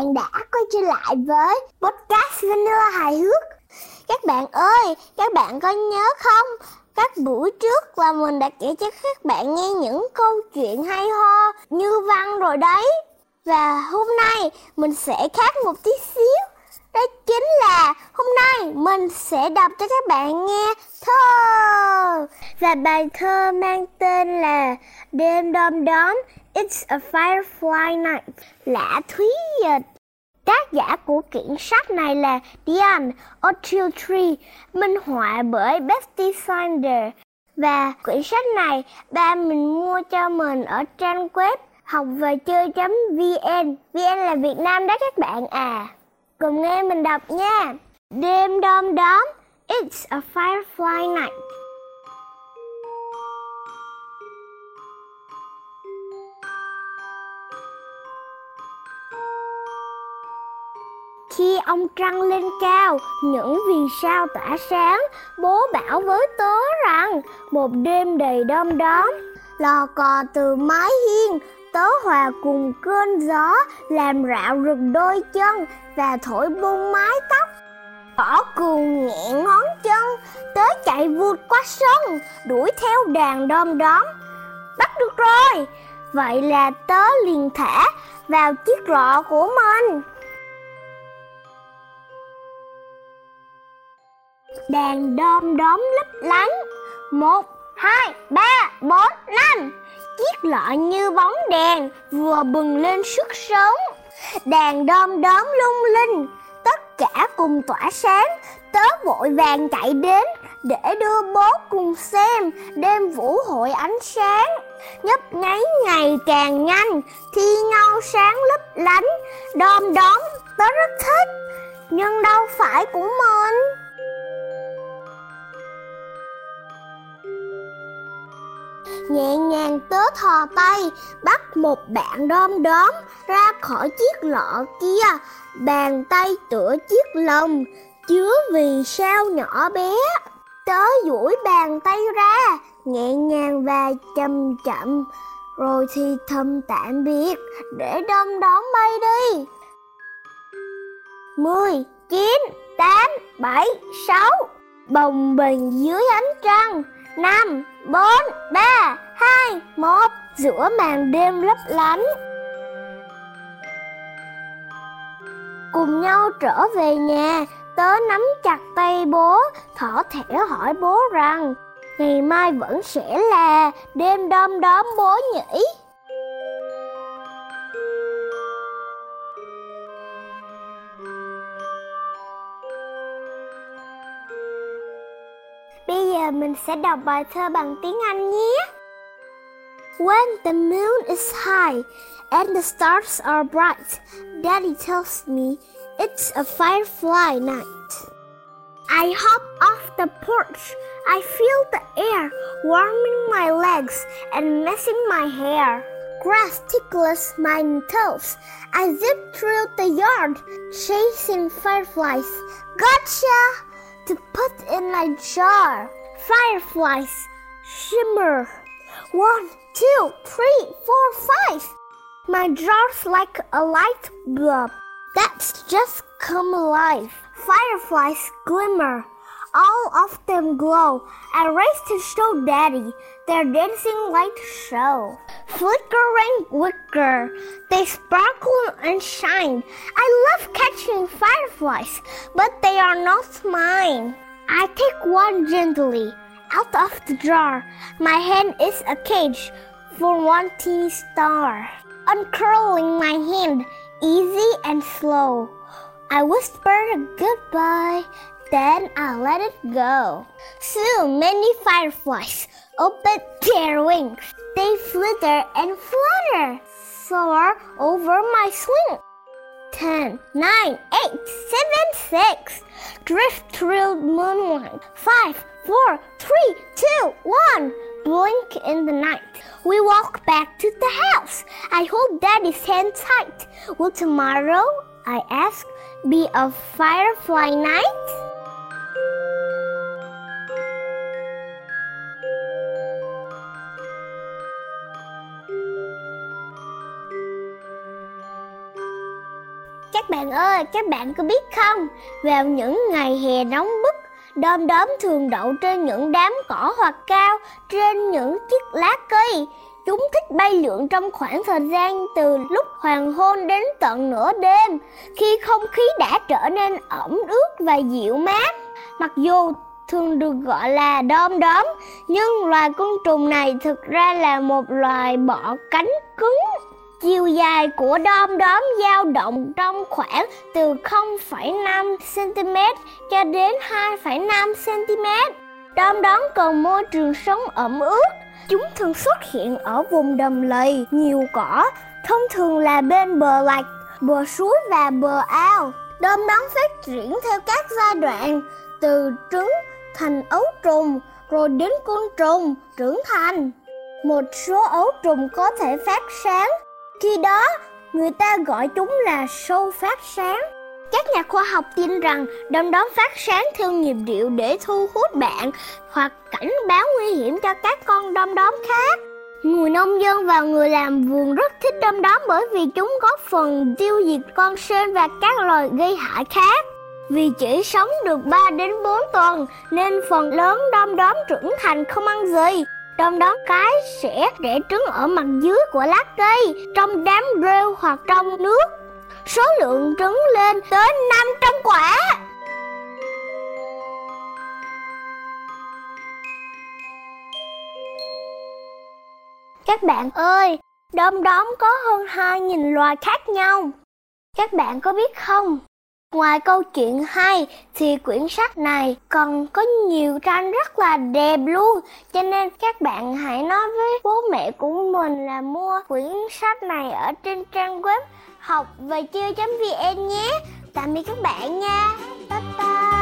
bạn đã quay trở lại với podcast Vanilla hài hước. Các bạn ơi, các bạn có nhớ không? Các buổi trước là mình đã kể cho các bạn nghe những câu chuyện hay ho như văn rồi đấy. Và hôm nay mình sẽ khác một tí xíu. Đó chính là hôm nay mình sẽ đọc cho các bạn nghe thơ. Và bài thơ mang tên là Đêm đom đóm It's a Firefly Night Lã Thúy Dịch Tác giả của quyển sách này là Diane Ochiltree, minh họa bởi Betty Sander. Và quyển sách này ba mình mua cho mình ở trang web học về chơi.vn. VN là Việt Nam đó các bạn à. Cùng nghe mình đọc nha. Đêm đom đóm, it's a firefly night. Khi ông trăng lên cao, những vì sao tỏa sáng, bố bảo với tớ rằng một đêm đầy đom đóm, lò cò từ mái hiên, tớ hòa cùng cơn gió, làm rạo rực đôi chân và thổi bung mái tóc. Cỏ cuồng nhẹ ngón chân, tớ chạy vụt qua sân đuổi theo đàn đom đóm. Bắt được rồi, vậy là tớ liền thả vào chiếc rọ của mình. đàn đom đóm lấp lánh một hai ba bốn năm chiếc lọ như bóng đèn, vừa bừng lên sức sống. Đèn đom đóm lung linh, tất cả cùng tỏa sáng. Tớ vội vàng chạy đến để đưa bố cùng xem đêm vũ hội ánh sáng. Nhấp nháy ngày càng nhanh, thi nhau sáng lấp lánh. Đom đóm, tớ rất thích, nhưng đâu phải của mình. Nhẹ ngàn tớ thò tay, bắt một bạn đom đóm ra khỏi chiếc lọ kia. Bàn tay tựa chiếc lồng, chứa vì sao nhỏ bé. Tớ duỗi bàn tay ra, nhẹ nhàng và chậm chậm, rồi thì thầm tạm biệt, để đom đóm bay đi. Mười, chín, tám, bảy, sáu. Bồng bềnh dưới ánh trăng. Năm, bốn, ba hai một giữa màn đêm lấp lánh cùng nhau trở về nhà, tớ nắm chặt tay bố, thỏ thẻ hỏi bố rằng, ngày mai vẫn sẽ là đêm đom đóm bố nhỉ Bây giờ mình sẽ đọc bài thơ bằng tiếng Anh nhé. When the moon is high and the stars are bright, Daddy tells me it's a firefly night. I hop off the porch. I feel the air warming my legs and messing my hair. Grass tickles my toes. I zip through the yard, chasing fireflies. Gotcha! To put in my jar. Fireflies shimmer. One, two, three, four, five. My jar's like a light bulb that's just come alive. Fireflies glimmer. All of them glow. I race to show Daddy their dancing light show. Flickering wicker, they sparkle and shine. I love catching fireflies, but they are not mine. I take one gently out of the jar. My hand is a cage for one teeny star. Uncurling my hand, easy and slow. I whisper goodbye, then I let it go. Soon many fireflies open their wings. They flitter and flutter, soar over my swing. Ten, nine, eight, seven, six. Drift through moonlight. Five, four, three, two, one. Blink in the night. We walk back to the house. I hold Daddy's hand tight. Will tomorrow, I ask, be a firefly night? Các bạn ơi, các bạn có biết không? Vào những ngày hè nóng đom đóm thường đậu trên những đám cỏ hoặc cao, trên những chiếc lá cây. Chúng thích bay lượn trong khoảng thời gian từ lúc hoàng hôn đến tận nửa đêm, khi không khí đã trở nên ẩm ướt và dịu mát. Mặc dù thường được gọi là đom đóm, nhưng loài côn trùng này thực ra là một loài bọ cánh cứng. Chiều dài của đom đóm dao động trong khoảng từ 0,5 cm cho đến 2,5 cm. Đom đóm cần môi trường sống ẩm ướt. Chúng thường xuất hiện ở vùng đầm lầy, nhiều cỏ, thông thường là bên bờ lạch, bờ suối và bờ ao. Đom đóm phát triển theo các giai đoạn, từ trứng thành ấu trùng, rồi đến côn trùng trưởng thành. Một số ấu trùng có thể phát sáng, khi đó, người ta gọi chúng là sâu phát sáng. Các nhà khoa học tin rằng đom đóm phát sáng theo nhịp điệu để thu hút bạn hoặc cảnh báo nguy hiểm cho các con đom đóm khác. Người nông dân và người làm vườn rất thích đom đóm bởi vì chúng góp phần tiêu diệt con sên và các loài gây hại khác. Vì chỉ sống được 3 đến 4 tuần, nên phần lớn đom đóm trưởng thành không ăn gì. Đom đóm cái sẽ đẻ trứng ở mặt dưới của lá cây, trong đám rêu hoặc trong nước. Số lượng trứng lên tới 500 quả. Các bạn ơi, đom đóm có hơn 2.000 loài khác nhau. Các bạn có biết không, Ngoài câu chuyện hay thì quyển sách này còn có nhiều tranh rất là đẹp luôn. Cho nên các bạn hãy nói với bố mẹ của mình là mua quyển sách này ở trên trang web học về chơi.vn nhé. Tạm biệt các bạn nha. Bye bye.